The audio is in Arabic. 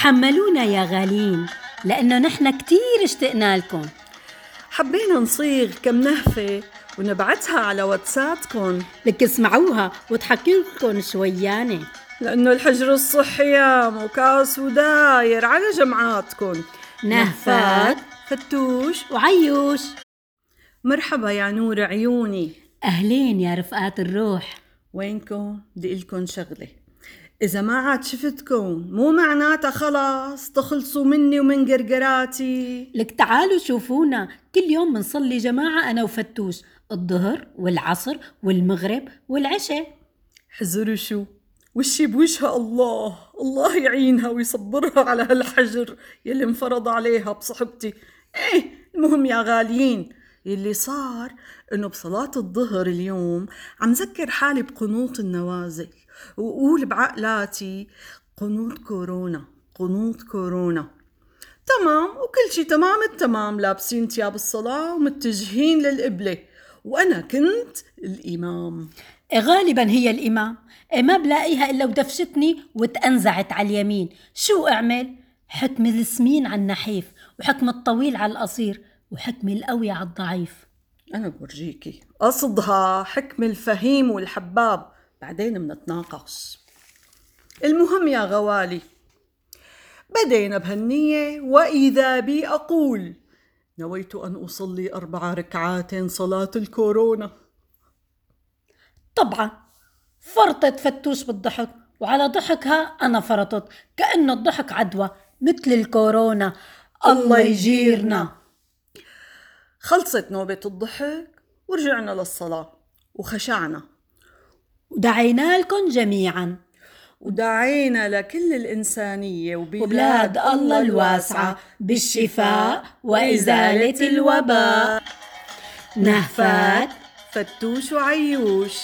تحملونا يا غالين لأنه نحن كتير اشتقنا لكم. حبينا نصيغ كم نهفة ونبعتها على واتساتكم لك اسمعوها وتحكي لكم شويانة. لأنه الحجر الصحي يام وكاس وداير على جمعاتكم. نهفات فتوش وعيوش. مرحبا يا نور عيوني. أهلين يا رفقات الروح. وينكم؟ بدي لكم شغلة. إذا ما عاد شفتكم مو معناتها خلاص تخلصوا مني ومن قرقراتي. لك تعالوا شوفونا كل يوم منصلي جماعة أنا وفتوش الظهر والعصر والمغرب والعشاء. حزروا شو؟ وشي بوجهها الله؟ الله يعينها ويصبرها على هالحجر يلي انفرض عليها بصحبتي. إيه المهم يا غاليين يلي صار إنه بصلاة الظهر اليوم عم ذكر حالي بقنوط النوازل وقول بعقلاتي قنوط كورونا قنوط كورونا. تمام وكل شي تمام التمام لابسين تياب الصلاة ومتجهين للقبلة. وأنا كنت الإمام. إيه غالبا هي الإمام. إيه ما بلاقيها إلا ودفشتني وتأنزعت على اليمين. شو أعمل؟ حكم السمين على النحيف وحكم الطويل على القصير. وحكم القوي على الضعيف. أنا بورجيكي. قصدها حكم الفهيم والحباب. بعدين منتناقش المهم يا غوالي بدينا بهالنية وإذا بي أقول نويت أن أصلي أربع ركعات صلاة الكورونا. طبعا فرطت فتوش بالضحك وعلى ضحكها أنا فرطت كأنه الضحك عدوى مثل الكورونا. الله يجيرنا. خلصت نوبة الضحك ورجعنا للصلاة وخشعنا. ودعينا لكم جميعا. ودعينا لكل الإنسانية وبلاد الله الواسعة بالشفاء وإزالة الوباء. نهفات فتوش وعيوش.